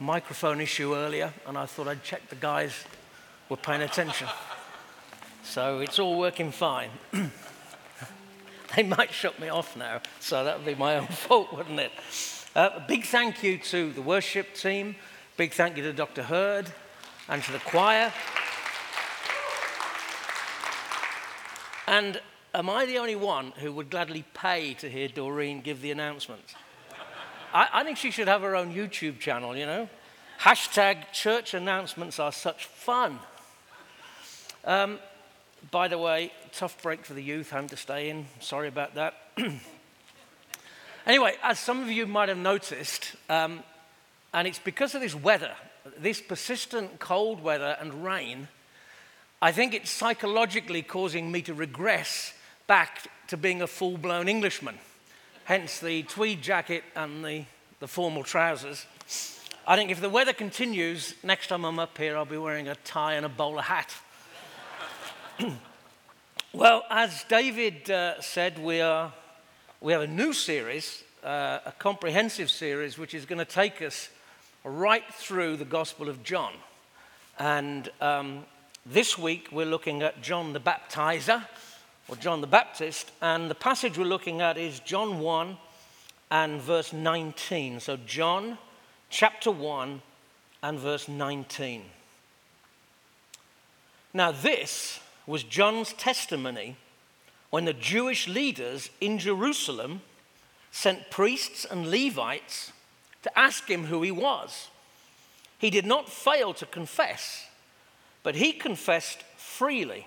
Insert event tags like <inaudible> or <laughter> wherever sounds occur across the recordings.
microphone issue earlier, and I thought I'd check the guys were paying attention. So it's all working fine. <clears throat> they might shut me off now, so that would be my own <laughs> fault, wouldn't it? Uh, a big thank you to the worship team. Big thank you to Dr. Hurd and to the choir. And am I the only one who would gladly pay to hear Doreen give the announcements? I, I think she should have her own YouTube channel, you know? Hashtag church announcements are such fun. Um, by the way, tough break for the youth, home to stay in. Sorry about that. <clears throat> anyway, as some of you might have noticed, um, and it's because of this weather, this persistent cold weather and rain, I think it's psychologically causing me to regress back to being a full blown Englishman. Hence the tweed jacket and the, the formal trousers. I think if the weather continues, next time I'm up here, I'll be wearing a tie and a bowler hat. <clears throat> well, as David uh, said, we, are, we have a new series, uh, a comprehensive series, which is going to take us right through the Gospel of John. And um, this week we're looking at John the Baptizer, or John the Baptist, and the passage we're looking at is John 1 and verse 19. So, John chapter 1 and verse 19. Now, this was John's testimony when the Jewish leaders in Jerusalem sent priests and Levites to ask him who he was. He did not fail to confess, but he confessed freely,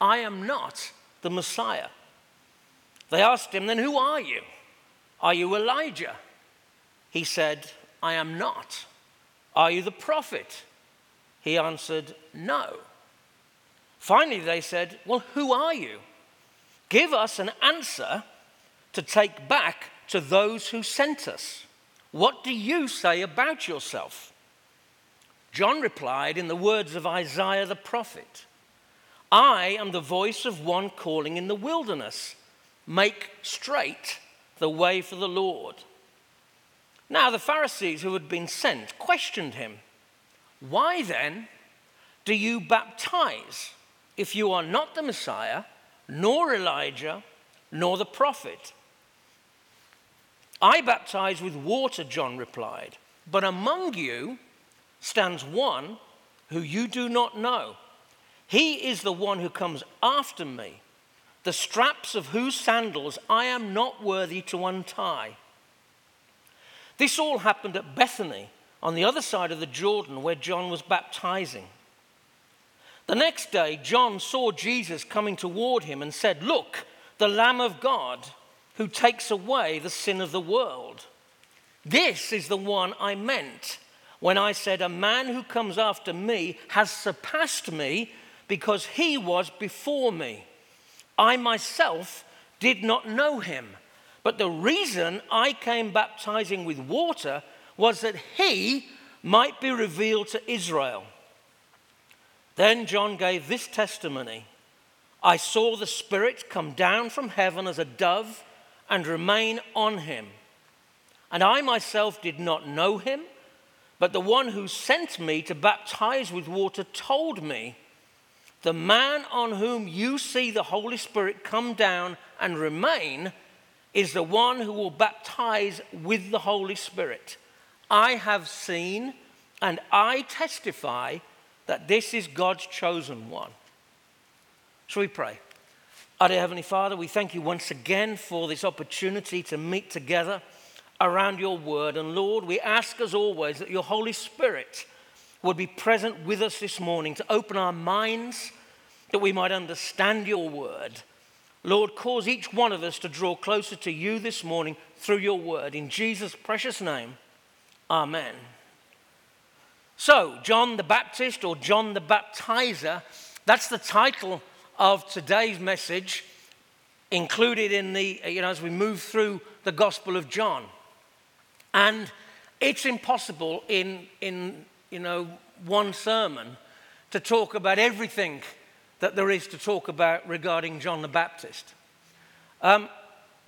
I am not the Messiah. They asked him, Then who are you? Are you Elijah? He said, I am not. Are you the prophet? He answered, No. Finally, they said, Well, who are you? Give us an answer to take back to those who sent us. What do you say about yourself? John replied in the words of Isaiah the prophet I am the voice of one calling in the wilderness, make straight the way for the Lord. Now, the Pharisees who had been sent questioned him Why then do you baptize if you are not the Messiah, nor Elijah, nor the prophet? I baptize with water, John replied, but among you stands one who you do not know. He is the one who comes after me, the straps of whose sandals I am not worthy to untie. This all happened at Bethany, on the other side of the Jordan, where John was baptizing. The next day, John saw Jesus coming toward him and said, Look, the Lamb of God who takes away the sin of the world. This is the one I meant when I said, A man who comes after me has surpassed me because he was before me. I myself did not know him, but the reason I came baptizing with water was that he might be revealed to Israel. Then John gave this testimony I saw the Spirit come down from heaven as a dove and remain on him. And I myself did not know him, but the one who sent me to baptize with water told me, The man on whom you see the Holy Spirit come down and remain is the one who will baptize with the Holy Spirit. I have seen and I testify that this is God's chosen one. Shall we pray? Our dear Heavenly Father, we thank you once again for this opportunity to meet together around your word. And Lord, we ask as always that your Holy Spirit would be present with us this morning to open our minds that we might understand your word. Lord, cause each one of us to draw closer to you this morning through your word. In Jesus' precious name, amen. So, John the Baptist or John the Baptizer, that's the title of today's message included in the, you know, as we move through the Gospel of John. And it's impossible in, in you know, one sermon to talk about everything that there is to talk about regarding John the Baptist. Um,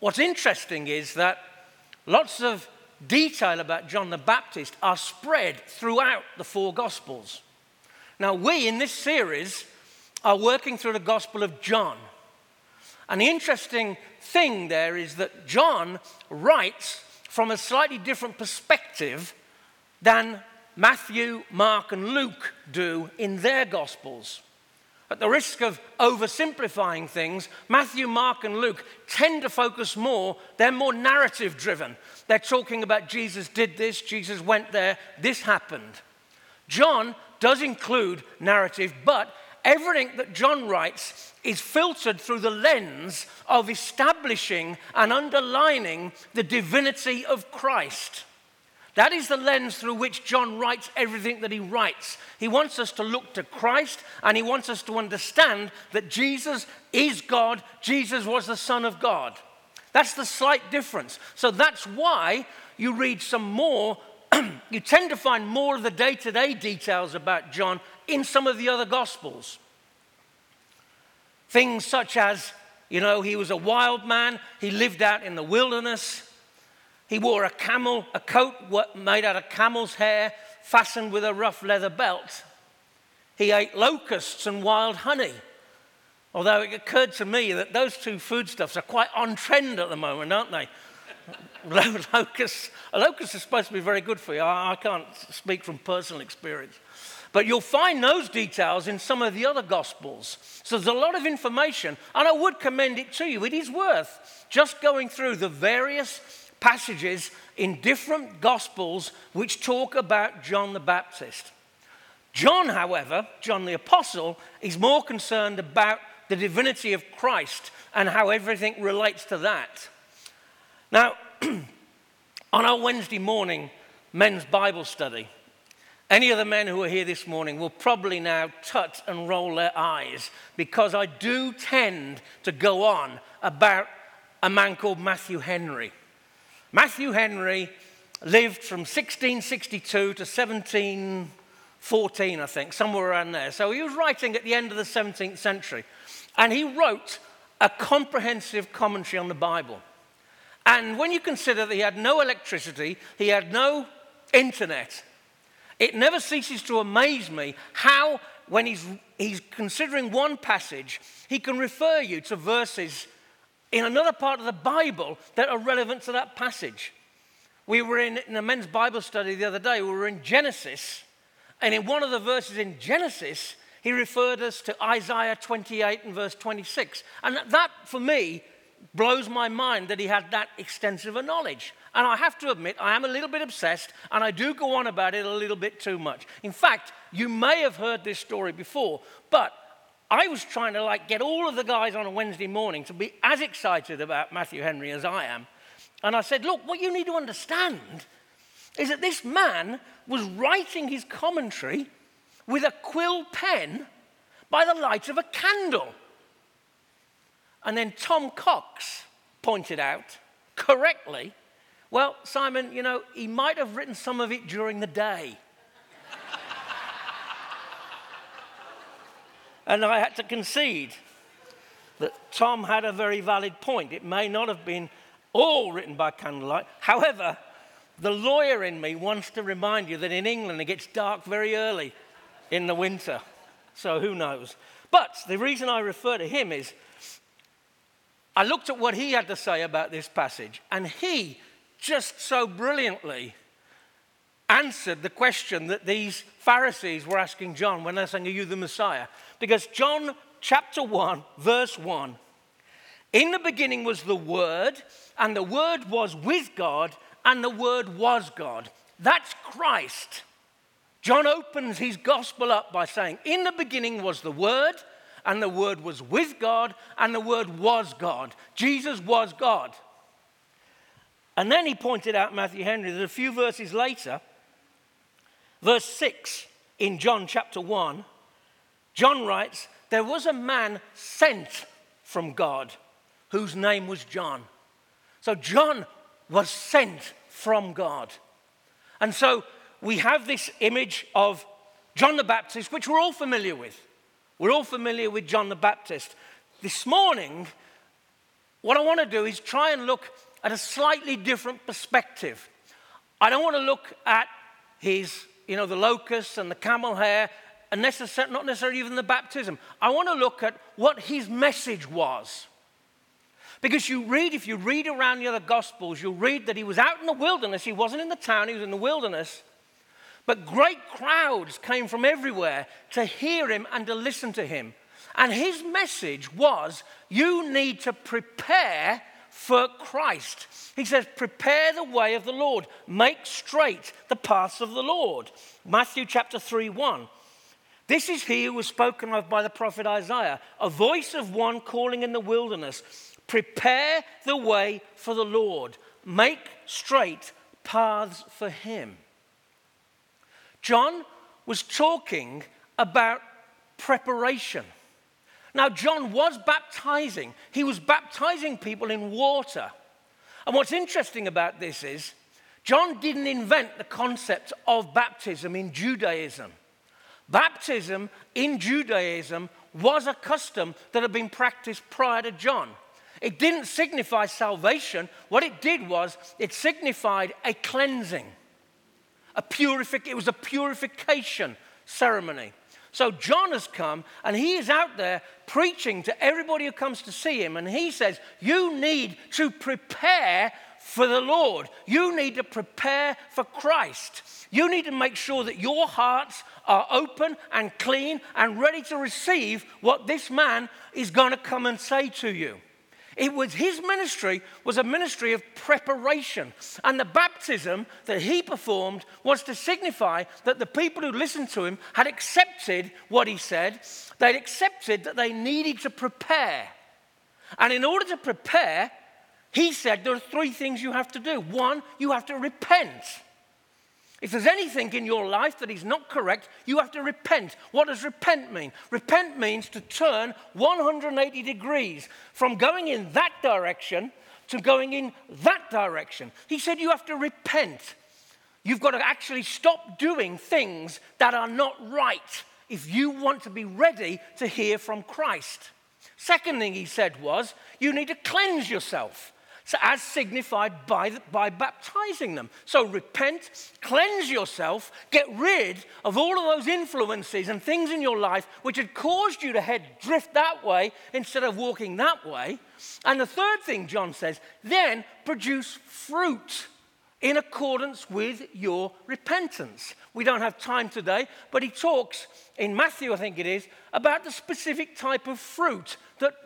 what's interesting is that lots of detail about John the Baptist are spread throughout the four Gospels. Now, we in this series are working through the Gospel of John. And the interesting thing there is that John writes from a slightly different perspective than Matthew, Mark, and Luke do in their Gospels. At the risk of oversimplifying things, Matthew, Mark, and Luke tend to focus more, they're more narrative driven. They're talking about Jesus did this, Jesus went there, this happened. John does include narrative, but everything that John writes is filtered through the lens of establishing and underlining the divinity of Christ. That is the lens through which John writes everything that he writes. He wants us to look to Christ and he wants us to understand that Jesus is God, Jesus was the Son of God. That's the slight difference. So that's why you read some more, <clears throat> you tend to find more of the day to day details about John in some of the other Gospels. Things such as, you know, he was a wild man, he lived out in the wilderness. He wore a camel, a coat made out of camel's hair, fastened with a rough leather belt. He ate locusts and wild honey. Although it occurred to me that those two foodstuffs are quite on trend at the moment, aren't they? <laughs> locusts, a locust is supposed to be very good for you. I, I can't speak from personal experience. But you'll find those details in some of the other Gospels. So there's a lot of information, and I would commend it to you. It is worth just going through the various passages in different Gospels which talk about John the Baptist. John, however, John the Apostle, is more concerned about the divinity of Christ and how everything relates to that. Now, <clears throat> on our Wednesday morning men's Bible study, any of the men who are here this morning will probably now tut and roll their eyes because I do tend to go on about a man called Matthew Henry. Matthew Henry lived from 1662 to 1714, I think, somewhere around there. So he was writing at the end of the 17th century. And he wrote a comprehensive commentary on the Bible. And when you consider that he had no electricity, he had no internet, it never ceases to amaze me how, when he's, he's considering one passage, he can refer you to verses in another part of the Bible that are relevant to that passage. We were in, in a men's Bible study the other day, we were in Genesis, and in one of the verses in Genesis, he referred us to Isaiah 28 and verse 26. And that, for me, blows my mind that he had that extensive a knowledge. And I have to admit, I am a little bit obsessed, and I do go on about it a little bit too much. In fact, you may have heard this story before, but I was trying to like get all of the guys on a Wednesday morning to be as excited about Matthew Henry as I am. And I said, look, what you need to understand is that this man was writing his commentary with a quill pen by the light of a candle. And then Tom Cox pointed out correctly, well, Simon, you know, he might have written some of it during the day. And I had to concede that Tom had a very valid point. It may not have been all written by candlelight. However, the lawyer in me wants to remind you that in England it gets dark very early in the winter. So who knows? But the reason I refer to him is I looked at what he had to say about this passage, and he just so brilliantly answered the question that these Pharisees were asking John when they're saying, Are you the Messiah? Because John chapter 1, verse 1 In the beginning was the Word, and the Word was with God, and the Word was God. That's Christ. John opens his gospel up by saying, In the beginning was the Word, and the Word was with God, and the Word was God. Jesus was God. And then he pointed out, Matthew Henry, that a few verses later, verse 6 in John chapter 1, John writes, There was a man sent from God whose name was John. So John was sent from God. And so we have this image of John the Baptist, which we're all familiar with. We're all familiar with John the Baptist. This morning, what I want to do is try and look at a slightly different perspective. I don't want to look at his, you know, the locusts and the camel hair, necessar- not necessarily even the baptism. I want to look at what his message was. Because you read, if you read around the other Gospels, you'll read that he was out in the wilderness. He wasn't in the town, he was in the wilderness. But great crowds came from everywhere to hear him and to listen to him. And his message was you need to prepare for Christ. He says, Prepare the way of the Lord, make straight the paths of the Lord. Matthew chapter 3 1. This is he who was spoken of by the prophet Isaiah, a voice of one calling in the wilderness, Prepare the way for the Lord, make straight paths for him. John was talking about preparation. Now, John was baptizing, he was baptizing people in water. And what's interesting about this is, John didn't invent the concept of baptism in Judaism. Baptism in Judaism was a custom that had been practiced prior to John. It didn't signify salvation. What it did was it signified a cleansing, a purific. It was a purification ceremony. So John has come and he is out there preaching to everybody who comes to see him. And he says, You need to prepare for the Lord. You need to prepare for Christ. You need to make sure that your hearts are open and clean and ready to receive what this man is going to come and say to you. It was his ministry was a ministry of preparation. And the baptism that he performed was to signify that the people who listened to him had accepted what he said. They'd accepted that they needed to prepare. And in order to prepare, he said there are three things you have to do. One, you have to repent. If there's anything in your life that is not correct, you have to repent. What does repent mean? Repent means to turn 180 degrees from going in that direction to going in that direction. He said you have to repent. You've got to actually stop doing things that are not right if you want to be ready to hear from Christ. Second thing he said was you need to cleanse yourself. So, as signified by, by baptizing them. So, repent, cleanse yourself, get rid of all of those influences and things in your life which had caused you to head drift that way instead of walking that way. And the third thing John says, then produce fruit in accordance with your repentance. We don't have time today, but he talks in Matthew, I think it is, about the specific type of fruit that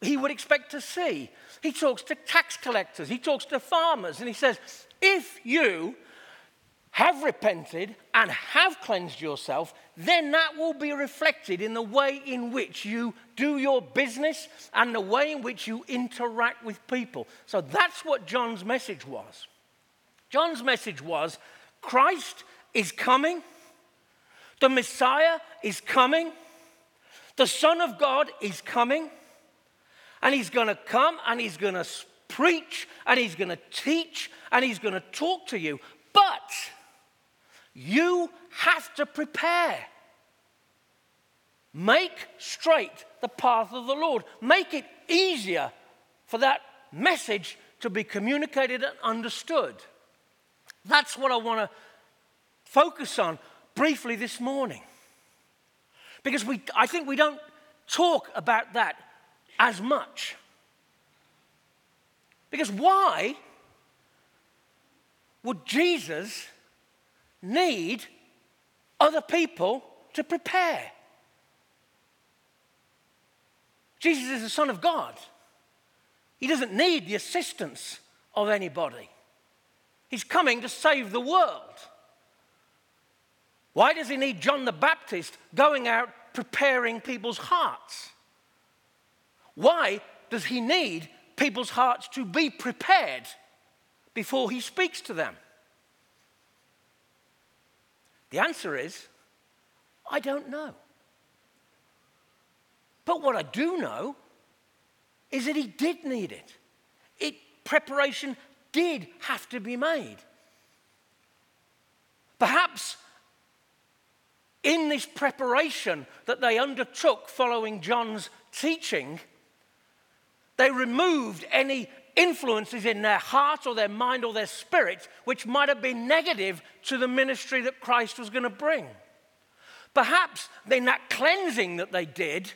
he would expect to see. He talks to tax collectors, he talks to farmers, and he says, If you have repented and have cleansed yourself, then that will be reflected in the way in which you do your business and the way in which you interact with people. So that's what John's message was. John's message was Christ is coming, the Messiah is coming, the Son of God is coming and he's going to come and he's going to preach and he's going to teach and he's going to talk to you. But you have to prepare. Make straight the path of the Lord. Make it easier for that message to be communicated and understood. That's what I want to focus on briefly this morning. Because we, I think we don't talk about that as much. Because why would Jesus need other people to prepare? Jesus is the Son of God. He doesn't need the assistance of anybody. He's coming to save the world. Why does he need John the Baptist going out preparing people's hearts? Why does he need people's hearts to be prepared before he speaks to them? The answer is I don't know. But what I do know is that he did need it. it preparation did have to be made. Perhaps in this preparation that they undertook following John's teaching, they removed any influences in their heart or their mind or their spirit which might have been negative to the ministry that Christ was going to bring. Perhaps in that cleansing that they did,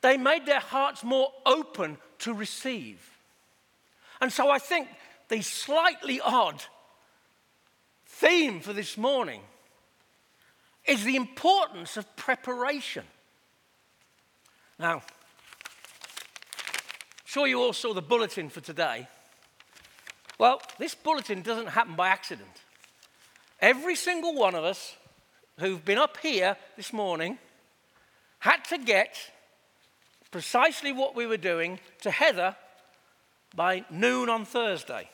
they made their hearts more open to receive. And so I think the slightly odd theme for this morning is the importance of preparation. Now, sure you all saw the bulletin for today. Well, this bulletin doesn't happen by accident. Every single one of us who've been up here this morning had to get precisely what we were doing to Heather by noon on Thursday.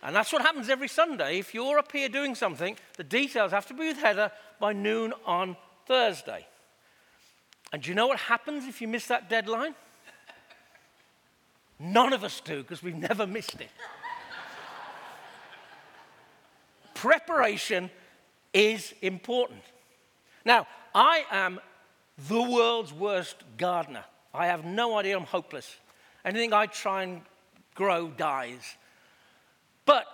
And that's what happens every Sunday. If you're up here doing something, the details have to be with Heather by noon on Thursday. And do you know what happens if you miss that deadline? None of us do because we've never missed it. Preparation is important. Now, I am the world's worst gardener. I have no idea, I'm hopeless. Anything I try and grow dies. But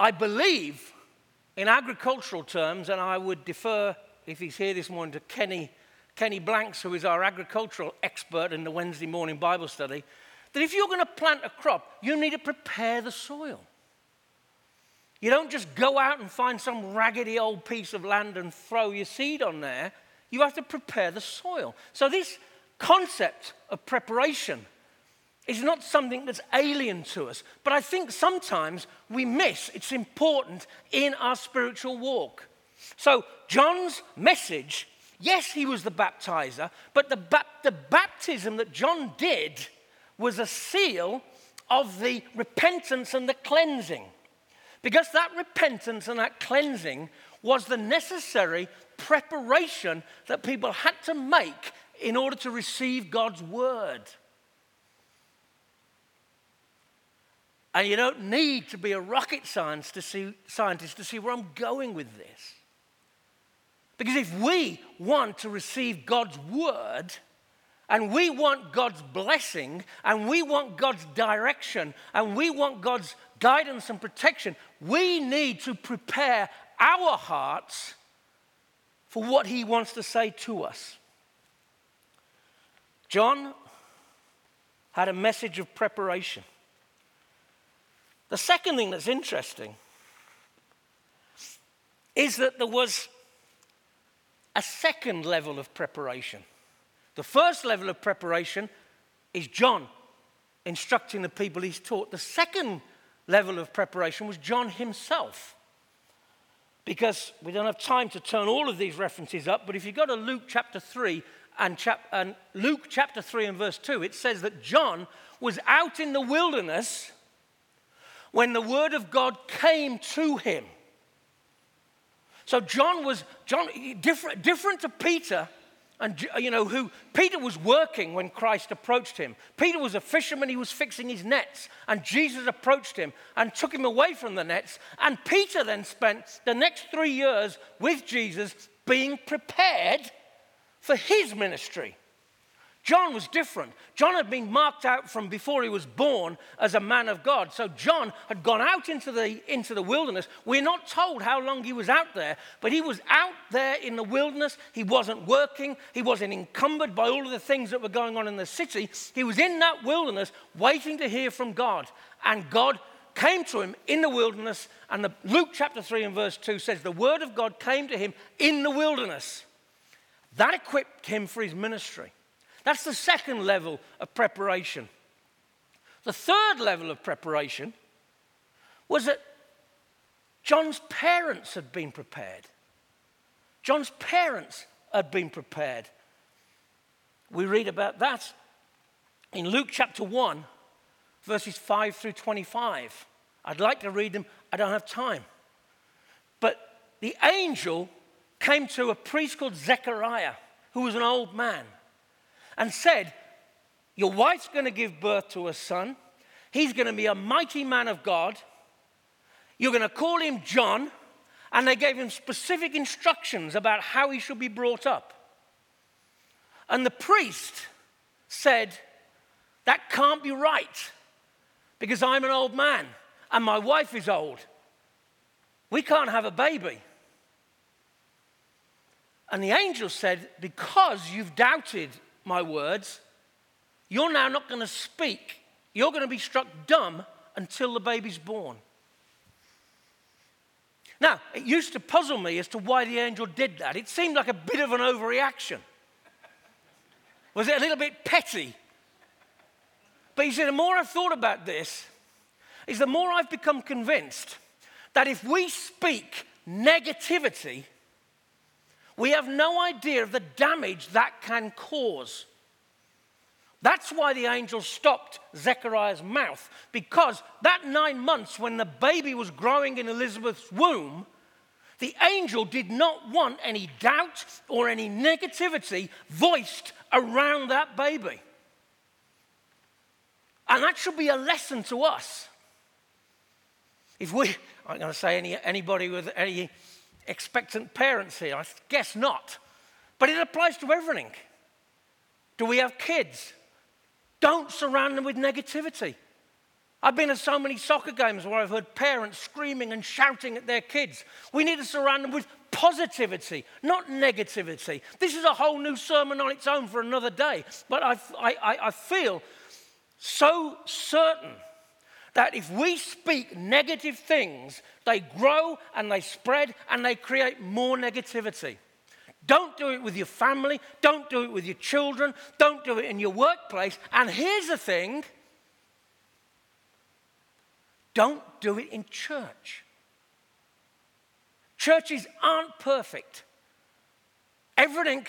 I believe in agricultural terms, and I would defer, if he's here this morning, to Kenny, Kenny Blanks, who is our agricultural expert in the Wednesday morning Bible study, that if you're going to plant a crop, you need to prepare the soil. You don't just go out and find some raggedy old piece of land and throw your seed on there. You have to prepare the soil. So, this concept of preparation is not something that's alien to us, but I think sometimes we miss it's important in our spiritual walk. So, John's message yes, he was the baptizer, but the, ba- the baptism that John did was a seal of the repentance and the cleansing. Because that repentance and that cleansing was the necessary preparation that people had to make in order to receive God's word. And you don't need to be a rocket science to see, scientist to see where I'm going with this. Because if we want to receive God's word, and we want God's blessing, and we want God's direction, and we want God's guidance and protection, we need to prepare our hearts for what He wants to say to us. John had a message of preparation. The second thing that's interesting is that there was a second level of preparation. The first level of preparation is John instructing the people he's taught. The second level of preparation was John himself. Because we don't have time to turn all of these references up, but if you go to Luke chapter 3 and, chap- and Luke chapter 3 and verse 2, it says that John was out in the wilderness when the word of God came to him. So John was John different, different to Peter, and you know who Peter was working when Christ approached him. Peter was a fisherman; he was fixing his nets, and Jesus approached him and took him away from the nets. And Peter then spent the next three years with Jesus, being prepared for his ministry. John was different. John had been marked out from before he was born as a man of God. So John had gone out into the, into the wilderness. We're not told how long he was out there, but he was out there in the wilderness. He wasn't working, he wasn't encumbered by all of the things that were going on in the city. He was in that wilderness waiting to hear from God. And God came to him in the wilderness. And the, Luke chapter 3 and verse 2 says, The word of God came to him in the wilderness. That equipped him for his ministry. That's the second level of preparation. The third level of preparation was that John's parents had been prepared. John's parents had been prepared. We read about that in Luke chapter 1, verses 5 through 25. I'd like to read them, I don't have time. But the angel came to a priest called Zechariah, who was an old man and said, Your wife's going to give birth to a son. He's going to be a mighty man of God. You're going to call him John. And they gave him specific instructions about how he should be brought up. And the priest said, That can't be right. because I'm an old man and my wife is old. We can't have a baby. And the angel said, Because you've doubted my words, you're now not going to speak. You're going to be struck dumb until the baby's born. Now, it used to puzzle me as to why the angel did that. It seemed like a bit of an overreaction. Was it a little bit petty? But he said, the more I've thought about this, is the more I've become convinced that if we speak negativity, we have no idea of the damage that can cause. That's why the angel stopped Zechariah's mouth, because that nine months when the baby was growing in Elizabeth's womb, the angel did not want any doubt or any negativity voiced around that baby. And that should be a lesson to us. If we, I'm not going to say any, anybody with any expectant parents here, I guess not. But it applies to everything. Do we have kids? Don't surround them with negativity. I've been at so many soccer games where I've heard parents screaming and shouting at their kids. We need to surround them with positivity, not negativity. This is a whole new sermon on its own for another day. But I, I, I feel so certain that if we speak negative things, they grow and they spread and they create more negativity. Don't do it with your family. Don't do it with your children. Don't do it in your workplace. And here's the thing don't do it in church. Churches aren't perfect. Everything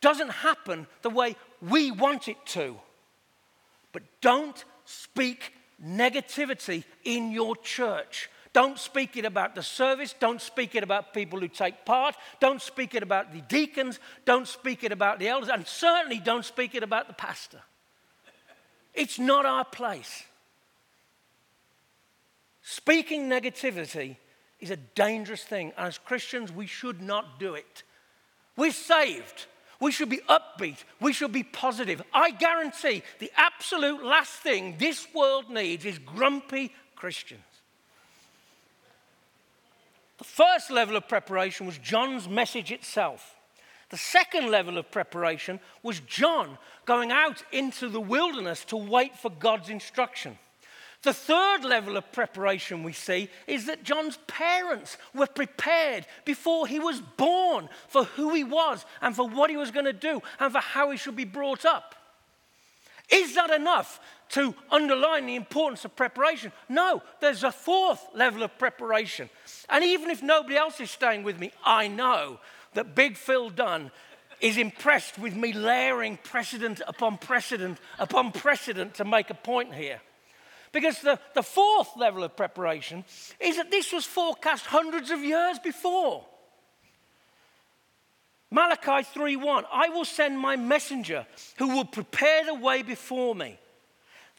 doesn't happen the way we want it to. But don't speak negativity in your church. Don't speak it about the service. Don't speak it about people who take part. Don't speak it about the deacons. Don't speak it about the elders. And certainly don't speak it about the pastor. It's not our place. Speaking negativity is a dangerous thing. As Christians, we should not do it. We're saved. We should be upbeat. We should be positive. I guarantee the absolute last thing this world needs is grumpy Christians. The first level of preparation was John's message itself. The second level of preparation was John going out into the wilderness to wait for God's instruction. The third level of preparation we see is that John's parents were prepared before he was born for who he was and for what he was going to do and for how he should be brought up. Is that enough to underline the importance of preparation? No, there's a fourth level of preparation. And even if nobody else is staying with me, I know that Big Phil Dunn is impressed with me layering precedent upon precedent upon precedent to make a point here. Because the, the fourth level of preparation is that this was forecast hundreds of years before. Malachi 3:1 I will send my messenger who will prepare the way before me.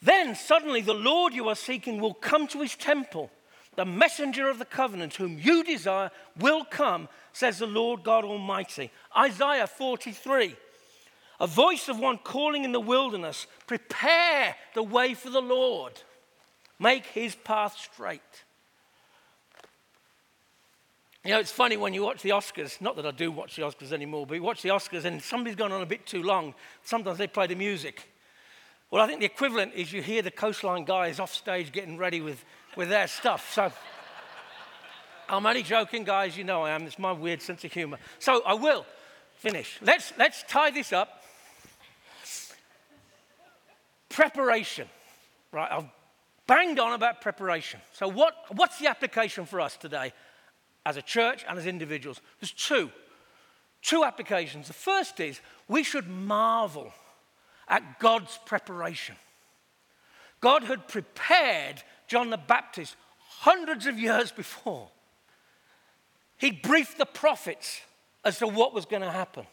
Then suddenly the Lord you are seeking will come to his temple. The messenger of the covenant whom you desire will come, says the Lord God Almighty. Isaiah 43 A voice of one calling in the wilderness, prepare the way for the Lord. Make his path straight. You know, it's funny when you watch the Oscars, not that I do watch the Oscars anymore, but you watch the Oscars and somebody's gone on a bit too long. Sometimes they play the music. Well, I think the equivalent is you hear the coastline guys off stage getting ready with, with their stuff. So <laughs> I'm only joking, guys. You know I am. It's my weird sense of humor. So I will finish. Let's, let's tie this up. Preparation. Right, I've banged on about preparation. So, what, what's the application for us today as a church and as individuals? There's two. Two applications. The first is we should marvel at God's preparation. God had prepared John the Baptist hundreds of years before. He briefed the prophets as to what was going to happen.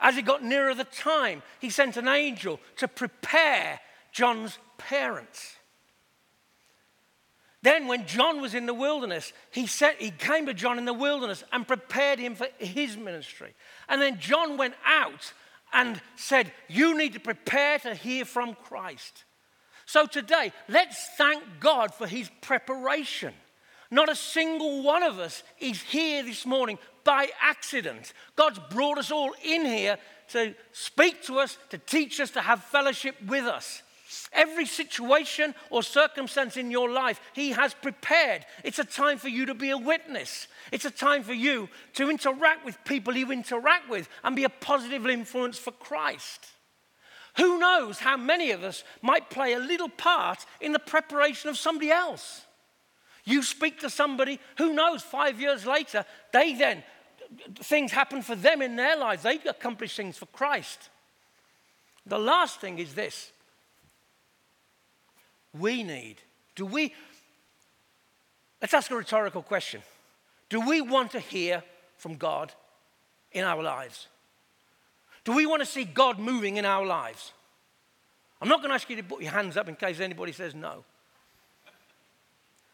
As he got nearer the time, he sent an angel to prepare John's parents. Then, when John was in the wilderness, he, said, he came to John in the wilderness and prepared him for his ministry. And then John went out and said, You need to prepare to hear from Christ. So today, let's thank God for his preparation. Not a single one of us is here this morning by accident. God's brought us all in here to speak to us, to teach us, to have fellowship with us. Every situation or circumstance in your life, He has prepared. It's a time for you to be a witness. It's a time for you to interact with people you interact with and be a positive influence for Christ. Who knows how many of us might play a little part in the preparation of somebody else? You speak to somebody, who knows, five years later, they then, things happen for them in their lives. They accomplish things for Christ. The last thing is this we need, do we, let's ask a rhetorical question. Do we want to hear from God in our lives? Do we want to see God moving in our lives? I'm not going to ask you to put your hands up in case anybody says no.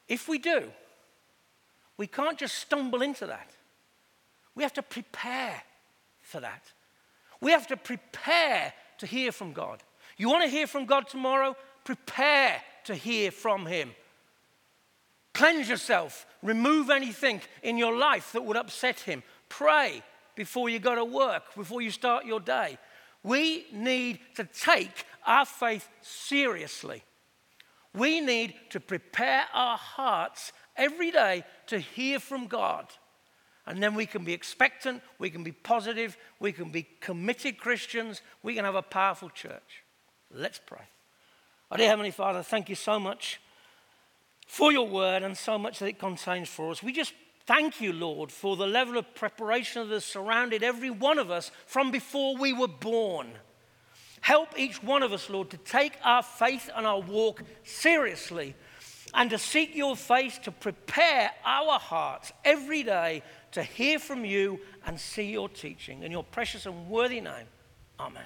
If we do, we can't just stumble into that. We have to prepare for that. We have to prepare to hear from God. You want to hear from God tomorrow? Prepare to hear from Him. Cleanse yourself. Remove anything in your life that would upset Him. Pray before you go to work, before you start your day. We need to take our faith seriously. We need to prepare our hearts every day to hear from God. And then we can be expectant, we can be positive, we can be committed Christians, we can have a powerful church. Let's pray. Oh, dear Heavenly Father, thank you so much for your word and so much that it contains for us. We just thank you, Lord, for the level of preparation that has surrounded every one of us from before we were born. Help each one of us, Lord, to take our faith and our walk seriously and to seek your face to prepare our hearts every day to hear from you and see your teaching. In your precious and worthy name, amen.